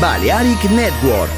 Balearic Network.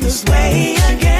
this way again.